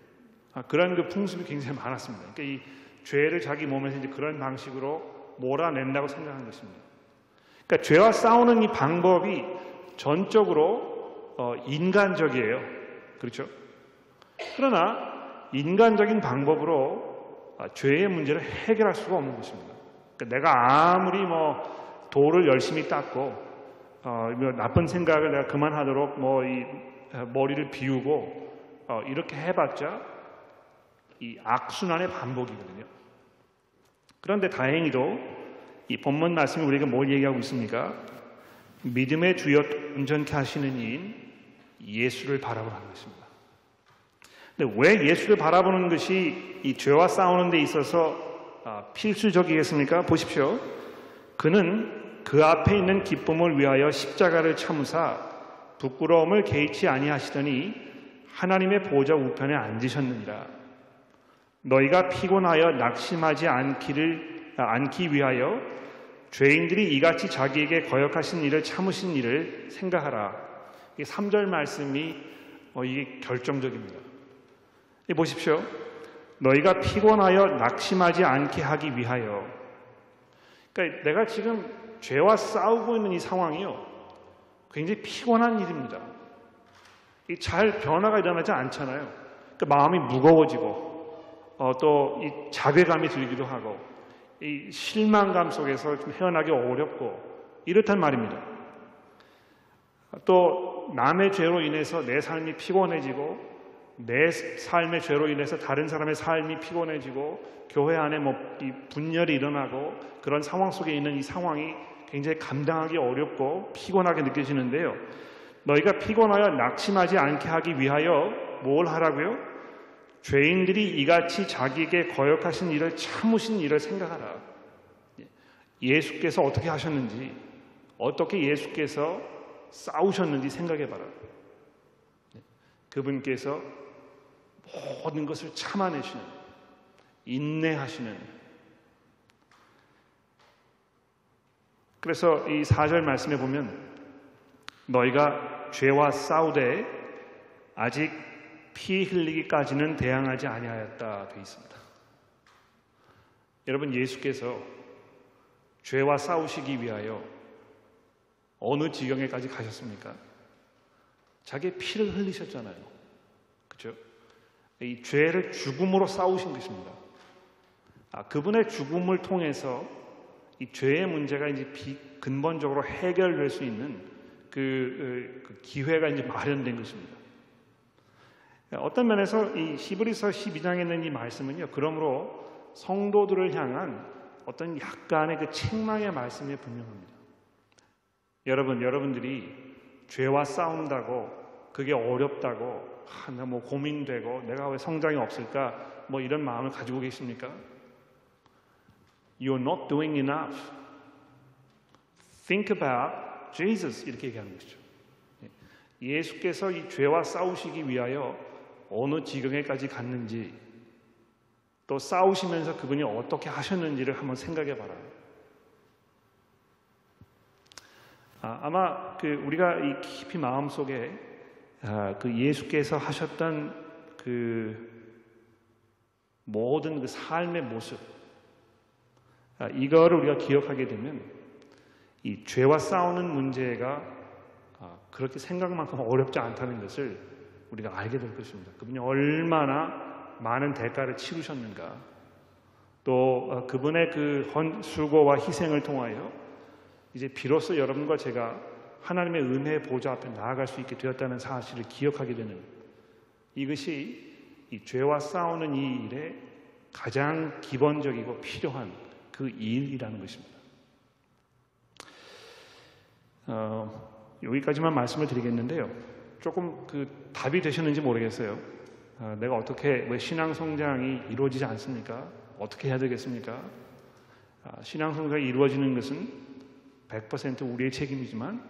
아, 그런 그 풍습이 굉장히 많았습니다. 그러니까 이 죄를 자기 몸에서 이제 그런 방식으로 몰아낸다고 생각하는 것입니다. 그러니까 죄와 싸우는 이 방법이 전적으로 어, 인간적이에요. 그렇죠? 그러나 인간적인 방법으로 아, 죄의 문제를 해결할 수가 없는 것입니다. 그러니까 내가 아무리 뭐 돌을 열심히 닦고 어, 뭐 나쁜 생각을 내가 그만하도록 뭐 이 머리를 비우고 어, 이렇게 해봤자 이 악순환의 반복이거든요. 그런데 다행히도 이 본문 말씀이 우리에게 뭘 얘기하고 있습니까? 믿음의 주여 온전케 하시는 이인 예수를 바라보는 것입니다. 근데 왜 예수를 바라보는 것이 이 죄와 싸우는 데 있어서 아, 필수적이겠습니까? 보십시오. 그는 그 앞에 있는 기쁨을 위하여 십자가를 참으사 부끄러움을 개의치 아니하시더니 하나님의 보좌 우편에 앉으셨느니라. 너희가 피곤하여 낙심하지 않기를 아, 않기 위하여 죄인들이 이같이 자기에게 거역하신 일을 참으신 일을 생각하라. 이 3절 말씀이 어, 이게 결정적입니다. 이 보십시오. 너희가 피곤하여 낙심하지 않게 하기 위하여. 그러니까 내가 지금 죄와 싸우고 있는 이 상황이요. 굉장히 피곤한 일입니다. 잘 변화가 일어나지 않잖아요. 그러니까 마음이 무거워지고 어, 또 이 자괴감이 들기도 하고 이 실망감 속에서 좀 헤어나기 어렵고 이렇단 말입니다. 또 남의 죄로 인해서 내 삶이 피곤해지고 내 삶의 죄로 인해서 다른 사람의 삶이 피곤해지고 교회 안에 뭐 분열이 일어나고 그런 상황 속에 있는 이 상황이 굉장히 감당하기 어렵고 피곤하게 느껴지는데요. 너희가 피곤하여 낙심하지 않게 하기 위하여 뭘 하라고요? 죄인들이 이같이 자기에게 거역하신 일을 참으신 일을 생각하라. 예수께서 어떻게 하셨는지, 어떻게 예수께서 싸우셨는지 생각해 봐라. 그분께서 모든 것을 참아내시는, 인내하시는. 그래서 이 4절 말씀에 보면 너희가 죄와 싸우되 아직 피 흘리기까지는 대항하지 아니하였다 되어 있습니다. 여러분 예수께서 죄와 싸우시기 위하여 어느 지경에까지 가셨습니까? 자기 피를 흘리셨잖아요. 그죠? 이 죄를 죽음으로 싸우신 것입니다. 아, 그분의 죽음을 통해서 이 죄의 문제가 이제 비, 근본적으로 해결될 수 있는 그, 그 기회가 이제 마련된 것입니다. 어떤 면에서 이 히브리서 12장에 있는 이 말씀은요. 그러므로 성도들을 향한 어떤 약간의 그 책망의 말씀이 분명합니다. 여러분, 여러분들이 죄와 싸운다고 그게 어렵다고 하나 뭐 고민되고 내가 왜 성장이 없을까 뭐 이런 마음을 가지고 계십니까? You're not doing enough. Think about Jesus 이렇게 얘기하는 것이죠. 예수께서 이 죄와 싸우시기 위하여 어느 지경에까지 갔는지 또 싸우시면서 그분이 어떻게 하셨는지를 한번 생각해 봐라. 아, 마그 우리가 이 깊이 마음 속에 아, 그 예수께서 하셨던 그 모든 그 삶의 모습 아, 이거를 우리가 기억하게 되면 이 죄와 싸우는 문제가 아, 그렇게 생각만큼 어렵지 않다는 것을 우리가 알게 될 것입니다. 그분이 얼마나 많은 대가를 치르셨는가. 또 어, 그분의 그 수고와 희생을 통하여 이제 비로소 여러분과 제가 하나님의 은혜의 보좌 앞에 나아갈 수 있게 되었다는 사실을 기억하게 되는 이것이 이 죄와 싸우는 이 일에 가장 기본적이고 필요한 그 일이라는 것입니다. 어, 여기까지만 말씀을 드리겠는데요. 조금 그 답이 되셨는지 모르겠어요. 아, 내가 어떻게 왜 신앙 성장이 이루어지지 않습니까? 어떻게 해야 되겠습니까? 아, 신앙 성장이 이루어지는 것은 100% 우리의 책임이지만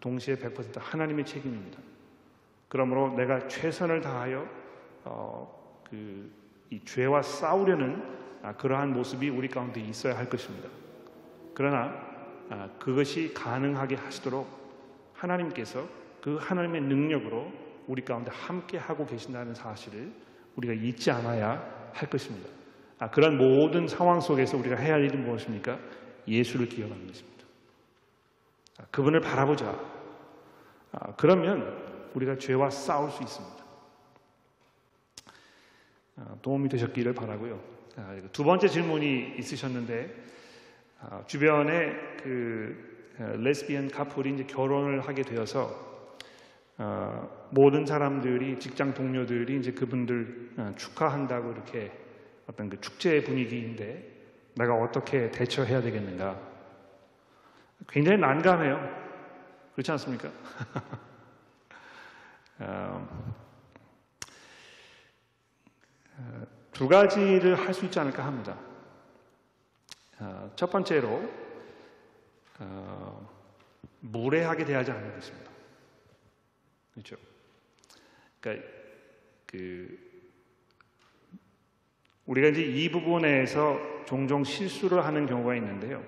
동시에 100% 하나님의 책임입니다. 그러므로 내가 최선을 다하여 어, 그 이 죄와 싸우려는 아, 그러한 모습이 우리 가운데 있어야 할 것입니다. 그러나 아, 그것이 가능하게 하시도록 하나님께서 그 하나님의 능력으로 우리 가운데 함께 하고 계신다는 사실을 우리가 잊지 않아야 할 것입니다. 아, 그런 모든 상황 속에서 우리가 해야 할 일은 무엇입니까? 예수를 기억하는 것입니다. 아, 그분을 바라보자. 아, 그러면 우리가 죄와 싸울 수 있습니다. 아, 도움이 되셨기를 바라고요. 아, 두 번째 질문이 있으셨는데 아, 주변에 그 레스비언 카풀이 이제 결혼을 하게 되어서 어, 모든 사람들이 직장 동료들이 이제 그분들 어, 축하한다고 이렇게 어떤 그 축제 분위기인데 내가 어떻게 대처해야 되겠는가? 굉장히 난감해요. 그렇지 않습니까? 어, 어, 두 가지를 할 수 있지 않을까 합니다. 어, 첫 번째로 어, 무례하게 대하지 않는 것입니다. 그렇죠? 그러니까 그 우리가 이제 이 부분에서 종종 실수를 하는 경우가 있는데요.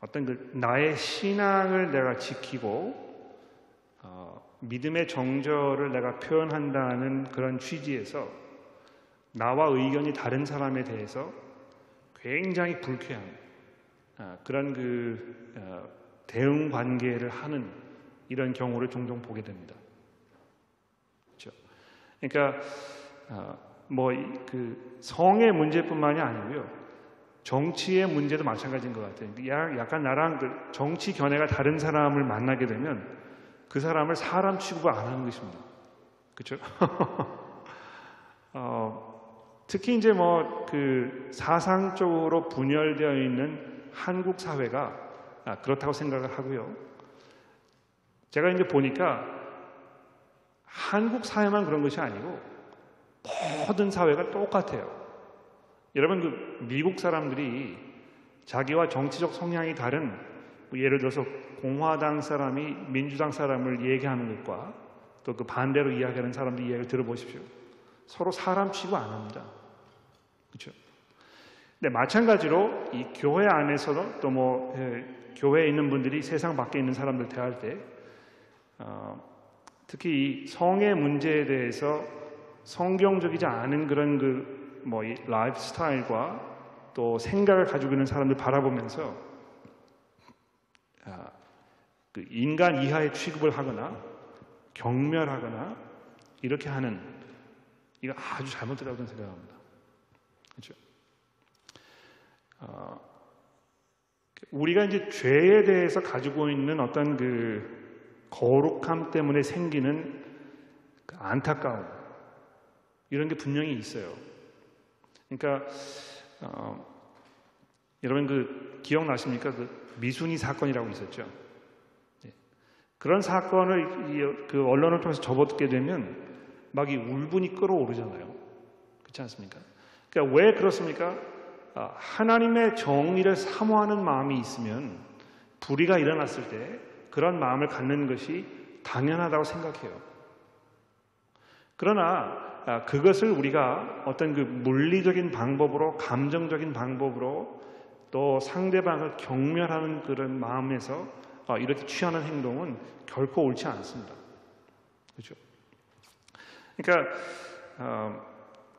어떤 그 나의 신앙을 내가 지키고 어, 믿음의 정절을 내가 표현한다는 그런 취지에서 나와 의견이 다른 사람에 대해서 굉장히 불쾌한 어, 그런 그 어, 대응 관계를 하는 이런 경우를 종종 보게 됩니다. 그렇죠? 그러니까 어, 뭐그 성의 문제뿐만이 아니고요. 정치의 문제도 마찬가지인 것 같아요. 약간 나랑 그 정치 견해가 다른 사람을 만나게 되면 그 사람을 사람 취급을 안 하는 것입니다. 그렇죠? 어, 특히 이제 뭐 그 사상적으로 분열되어 있는 한국 사회가 아, 그렇다고 생각을 하고요. 제가 이제 보니까 한국 사회만 그런 것이 아니고 모든 사회가 똑같아요. 여러분 그 미국 사람들이 자기와 정치적 성향이 다른 뭐 예를 들어서 공화당 사람이 민주당 사람을 얘기하는 것과 또 그 반대로 이야기하는 사람들 이야기를 들어보십시오. 서로 사람 취급 안 합니다. 그렇죠? 근데 마찬가지로 이 교회 안에서도 또뭐 예, 교회에 있는 분들이 세상 밖에 있는 사람들 대할 때 어, 특히 이 성의 문제에 대해서 성경적이지 않은 그런 그뭐 라이프 스타일과 또 생각을 가지고 있는 사람들 바라보면서 아, 그 인간 이하의 취급을 하거나 경멸하거나 이렇게 하는 이거 아주 잘못됐다고 생각합니다. 그렇죠? 어, 우리가 이제 죄에 대해서 가지고 있는 어떤 그 거룩함 때문에 생기는 그 안타까움 이런 게 분명히 있어요. 그러니까 어, 여러분 그 기억나십니까? 그 미순이 사건이라고 있었죠. 예. 그런 사건을 그 언론을 통해서 접어듣게 되면 막 이 울분이 끌어오르잖아요. 그렇지 않습니까? 그러니까 왜 그렇습니까? 아, 하나님의 정의를 사모하는 마음이 있으면 불의가 일어났을 때 그런 마음을 갖는 것이 당연하다고 생각해요. 그러나 아, 그것을 우리가 어떤 그 물리적인 방법으로 감정적인 방법으로 또 상대방을 경멸하는 그런 마음에서 어, 이렇게 취하는 행동은 결코 옳지 않습니다. 그렇죠? 그러니까 어,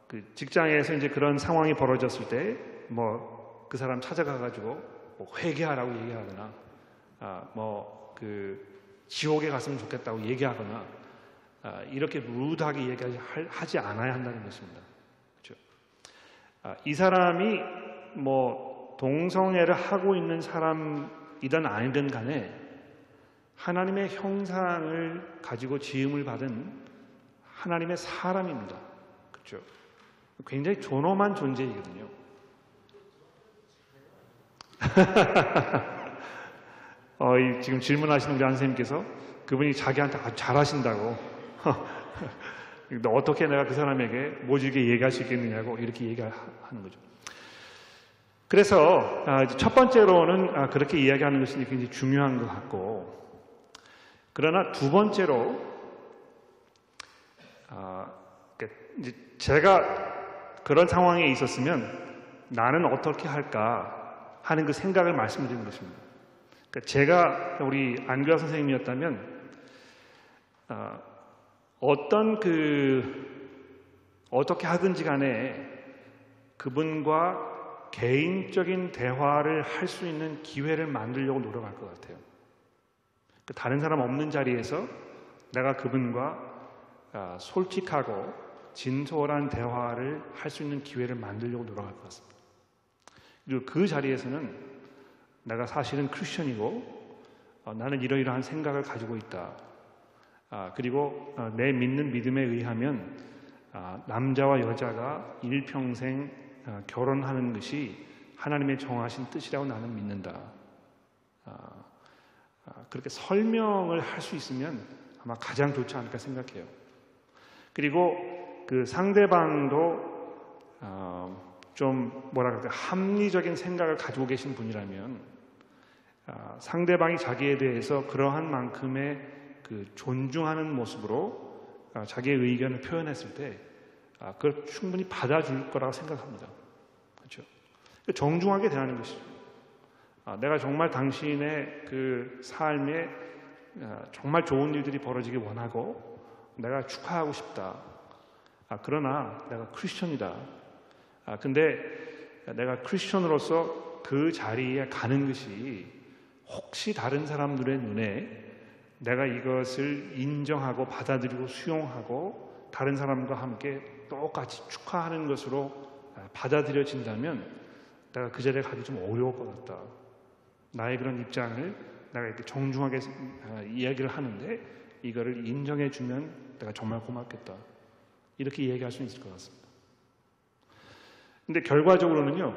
그 직장에서 이제 그런 상황이 벌어졌을 때 뭐 그 사람 찾아가 가지고 뭐 회개하라고 얘기하거나 아, 뭐 그 지옥에 갔으면 좋겠다고 얘기하거나 아, 이렇게 루드하게 얘기하지 않아야 한다는 것입니다. 그렇죠? 아, 이 사람이 뭐 동성애를 하고 있는 사람이든 아니든 간에 하나님의 형상을 가지고 지음을 받은 하나님의 사람입니다. 그렇죠? 굉장히 존엄한 존재이거든요. 어, 지금 질문하시는 우리 선생님께서 그분이 자기한테 아주 잘하신다고 어떻게 내가 그 사람에게 모질게 얘기할 수 있겠느냐고 이렇게 얘기하는 거죠. 그래서 아, 첫 번째로는 아, 그렇게 이야기하는 것이 굉장히 중요한 것 같고 그러나 두 번째로 아, 그러니까 제가 그런 상황에 있었으면 나는 어떻게 할까 하는 그 생각을 말씀드리는 것입니다. 그러니까 제가 우리 안교아 선생님이었다면 어떤 그 어떻게 하든지 간에 그분과 개인적인 대화를 할 수 있는 기회를 만들려고 노력할 것 같아요. 그 다른 사람 없는 자리에서 내가 그분과 아, 솔직하고 진솔한 대화를 할 수 있는 기회를 만들려고 노력할 것 같습니다. 그리고 그 자리에서는 내가 사실은 크리스천이고 어, 나는 이러이러한 생각을 가지고 있다. 아, 그리고 어, 내 믿는 믿음에 의하면 아, 남자와 여자가 일평생 어, 결혼하는 것이 하나님의 정하신 뜻이라고 나는 믿는다. 아, 아, 그렇게 설명을 할 수 있으면 아마 가장 좋지 않을까 생각해요. 그리고 그 상대방도 어, 좀 뭐라 그럴까 합리적인 생각을 가지고 계신 분이라면 아, 상대방이 자기에 대해서 그러한 만큼의 그 존중하는 모습으로 아, 자기의 의견을 표현했을 때 아, 그걸 충분히 받아줄 거라고 생각합니다. 그렇죠? 정중하게 대하는 것이죠. 아, 내가 정말 당신의 그 삶에 아, 정말 좋은 일들이 벌어지기 원하고 내가 축하하고 싶다. 아, 그러나 내가 크리스천이다. 아, 근데 내가 크리스천으로서 그 자리에 가는 것이 혹시 다른 사람들의 눈에 내가 이것을 인정하고 받아들이고 수용하고 다른 사람과 함께 똑같이 축하하는 것으로 아, 받아들여진다면 내가 그 자리에 가기 좀 어려울 것 같다. 나의 그런 입장을 내가 이렇게 정중하게 아, 이야기를 하는데 이거를 인정해 주면 내가 정말 고맙겠다. 이렇게 얘기할 수 있을 것 같습니다. 근데 결과적으로는요,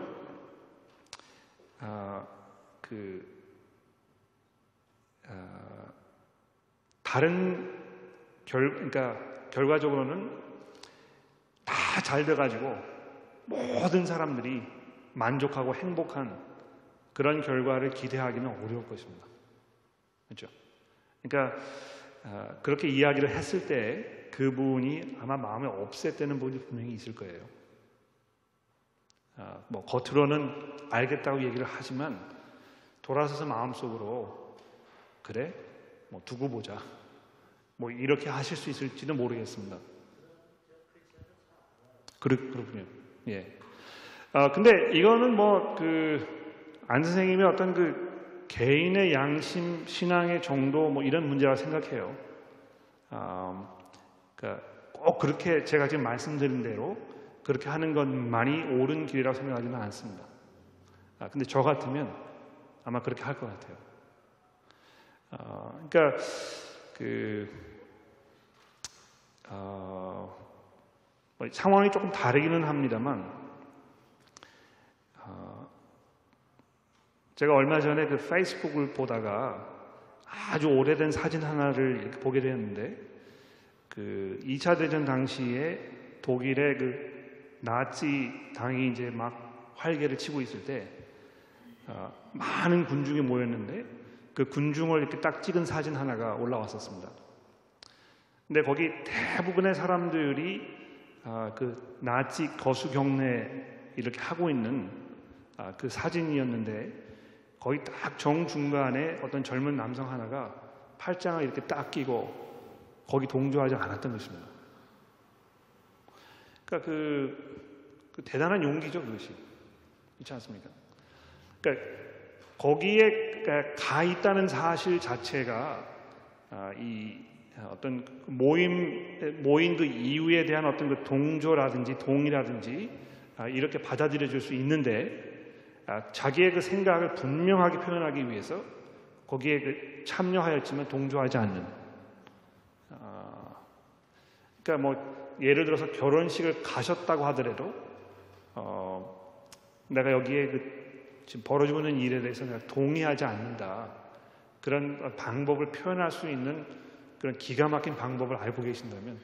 아, 그, 아, 다른 결, 그러니까 결과적으로는 다 잘 돼가지고 모든 사람들이 만족하고 행복한 그런 결과를 기대하기는 어려울 것입니다. 그렇죠? 그러니까 아, 그렇게 이야기를 했을 때 그분이 아마 마음에 없앴다는 분이 분명히 있을 거예요. 아, 뭐 겉으로는 알겠다고 얘기를 하지만 돌아서서 마음속으로 그래 뭐 두고 보자 뭐 이렇게 하실 수 있을지는 모르겠습니다. 그렇, 그렇 군요. 예. 아, 근데 이거는 뭐, 그, 안 선생님의 어떤 그 개인의 양심, 신앙의 정도 뭐 이런 문제라 생각해요. 아, 그러니까 꼭 그렇게 제가 지금 말씀드린 대로 그렇게 하는 것만이 옳은 길이라고 생각하지는 않습니다. 아, 근데 저 같으면 아마 그렇게 할 것 같아요. 아, 그러니까 그 어, 뭐 상황이 조금 다르기는 합니다만 어, 제가 얼마 전에 그 페이스북을 보다가 아주 오래된 사진 하나를 보게 되었는데 그 2차 대전 당시에 독일의 그 나치 당이 이제 막 활개를 치고 있을 때 어, 많은 군중이 모였는데 그 군중을 이렇게 딱 찍은 사진 하나가 올라왔었습니다. 근데 거기 대부분의 사람들이 아, 그 나치 거수 경례 이렇게 하고 있는 아, 그 사진이었는데 거의 딱 정중간에 어떤 젊은 남성 하나가 팔짱을 이렇게 딱 끼고 거기 동조하지 않았던 것입니다. 그러니까 그, 그 대단한 용기죠 그것이 있지 않습니까? 그러니까 거기에 가 있다는 사실 자체가 아, 이 어떤 모임 모인 그 이유에 대한 어떤 그 동조라든지 동의라든지 아, 이렇게 받아들여질 수 있는데 아, 자기의 그 생각을 분명하게 표현하기 위해서 거기에 그 참여하였지만 동조하지 않는. 그러니까 뭐 예를 들어서 결혼식을 가셨다고 하더라도 어, 내가 여기에 그 지금 벌어지고 있는 일에 대해서 내가 동의하지 않는다. 그런 방법을 표현할 수 있는 그런 기가 막힌 방법을 알고 계신다면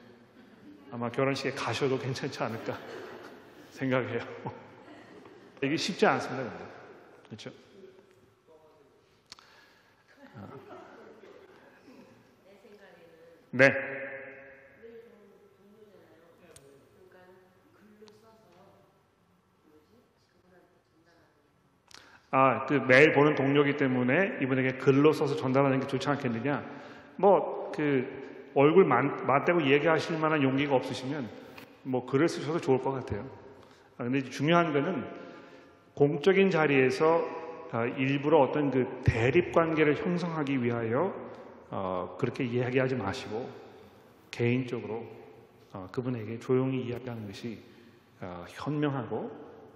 아마 결혼식에 가셔도 괜찮지 않을까 생각해요. 이게 쉽지 않습니다, 근데. 그렇죠? 네. 아, 그 매일 보는 동료기 때문에 이분에게 글로 써서 전달하는 게 좋지 않겠느냐? 뭐, 그, 얼굴 맞대고 얘기하실 만한 용기가 없으시면 뭐 글을 쓰셔도 좋을 것 같아요. 아, 근데 중요한 거는 공적인 자리에서 아, 일부러 어떤 그 대립 관계를 형성하기 위하여 어, 그렇게 이야기하지 마시고 개인적으로 어, 그분에게 조용히 이야기하는 것이 어, 현명하고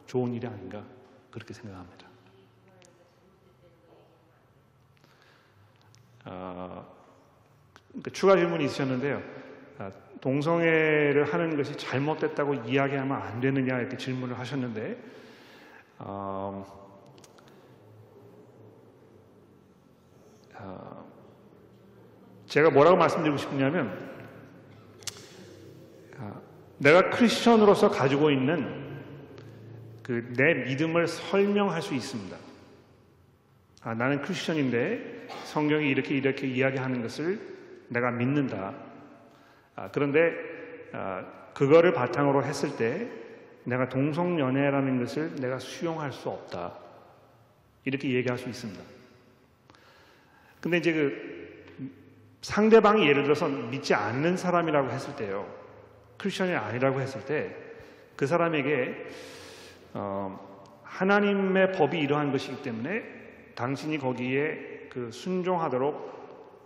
좋은 일이 아닌가 그렇게 생각합니다. 어, 추가 질문이 있으셨는데요. 아, 동성애를 하는 것이 잘못됐다고 이야기하면 안 되느냐 이렇게 질문을 하셨는데 어, 아, 어, 제가 뭐라고 말씀드리고 싶냐면 어, 내가 크리스천으로서 가지고 있는 그 내 믿음을 설명할 수 있습니다. 아, 나는 크리스천인데 성경이 이렇게 이렇게 이야기하는 것을 내가 믿는다. 아, 그런데 아, 그거를 바탕으로 했을 때 내가 동성연애라는 것을 내가 수용할 수 없다. 이렇게 얘기할 수 있습니다. 근데 이제 그 상대방이 예를 들어서 믿지 않는 사람이라고 했을 때요. 크리스천이 아니라고 했을 때 그 사람에게 어, 하나님의 법이 이러한 것이기 때문에 당신이 거기에 그 순종하도록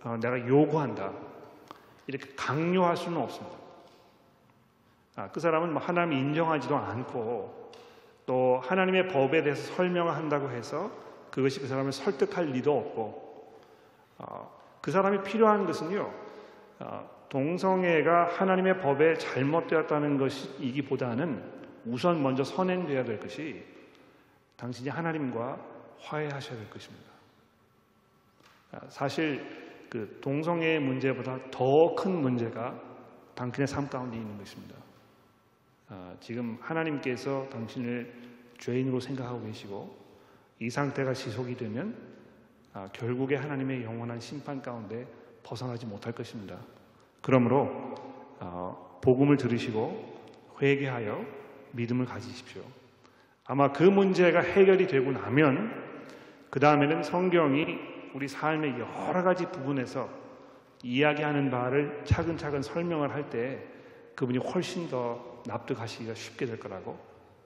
어, 내가 요구한다. 이렇게 강요할 수는 없습니다. 아, 그 사람은 뭐 하나님이 인정하지도 않고 또 하나님의 법에 대해서 설명을 한다고 해서 그것이 그 사람을 설득할 리도 없고 어, 그 사람이 필요한 것은요 어, 동성애가 하나님의 법에 잘못되었다는 것이기보다는 우선 먼저 선행돼야 될 것이 당신이 하나님과 화해하셔야 될 것입니다. 아, 사실 그 동성애의 문제보다 더 큰 문제가 당신의 삶 가운데 있는 것입니다. 아, 지금 하나님께서 당신을 죄인으로 생각하고 계시고 이 상태가 지속이 되면 아, 결국에 하나님의 영원한 심판 가운데 벗어나지 못할 것입니다. 그러므로 어, 복음을 들으시고 회개하여 믿음을 가지십시오. 아마 그 문제가 해결이 되고 나면 그 다음에는 성경이 우리 삶의 여러 가지 부분에서 이야기하는 바를 차근차근 설명을 할 때 그분이 훨씬 더 납득하시기가 쉽게 될 거라고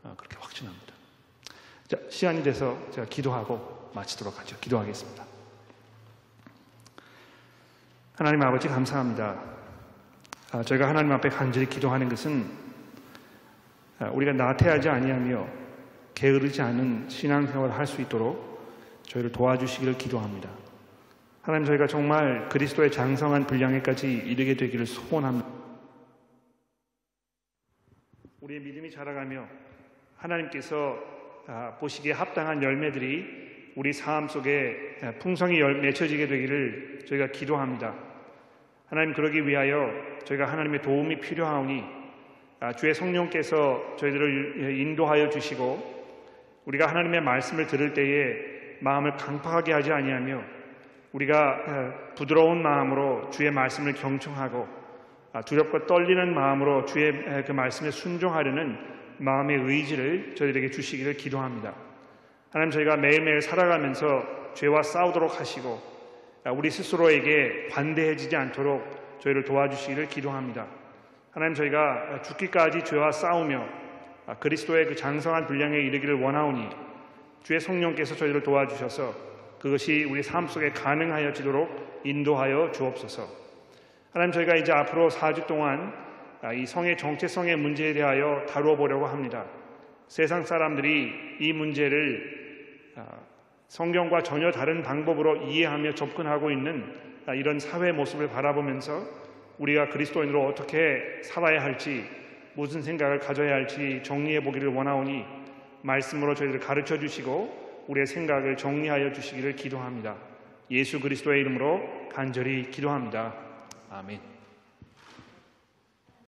어, 그렇게 확신합니다. 자, 시간이 돼서 제가 기도하고 마치도록 하죠. 기도하겠습니다. 하나님 아버지 감사합니다. 아, 저희가 하나님 앞에 간절히 기도하는 것은 아, 우리가 나태하지 아니하며 게으르지 않은 신앙생활을 할 수 있도록 저희를 도와주시기를 기도합니다. 하나님 저희가 정말 그리스도의 장성한 분량에까지 이르게 되기를 소원합니다. 우리의 믿음이 자라가며 하나님께서 아, 보시기에 합당한 열매들이 우리 삶 속에 아, 풍성히 맺혀지게 되기를 저희가 기도합니다. 하나님 그러기 위하여 저희가 하나님의 도움이 필요하오니 아, 주의 성령께서 저희들을 인도하여 주시고 우리가 하나님의 말씀을 들을 때에 마음을 강팍하게 하지 아니하며 우리가 부드러운 마음으로 주의 말씀을 경청하고 아, 두렵고 떨리는 마음으로 주의 그 말씀에 순종하려는 마음의 의지를 저희들에게 주시기를 기도합니다. 하나님 저희가 매일매일 살아가면서 죄와 싸우도록 하시고 아, 우리 스스로에게 관대해지지 않도록 저희를 도와주시기를 기도합니다. 하나님 저희가 죽기까지 죄와 싸우며 아, 그리스도의 그 장성한 분량에 이르기를 원하오니 주의 성령께서 저희를 도와주셔서 그것이 우리 삶 속에 가능하여지도록 인도하여 주옵소서. 하나님 저희가 이제 앞으로 4주 동안 아, 이 성의 정체성의 문제에 대하여 다루어 보려고 합니다. 세상 사람들이 이 문제를 아, 성경과 전혀 다른 방법으로 이해하며 접근하고 있는 아, 이런 사회 모습을 바라보면서 우리가 그리스도인으로 어떻게 살아야 할지 무슨 생각을 가져야 할지 정리해 보기를 원하오니 말씀으로 저희를 가르쳐 주시고 우리의 생각을 정리하여 주시기를 기도합니다. 예수 그리스도의 이름으로 간절히 기도합니다. 아멘.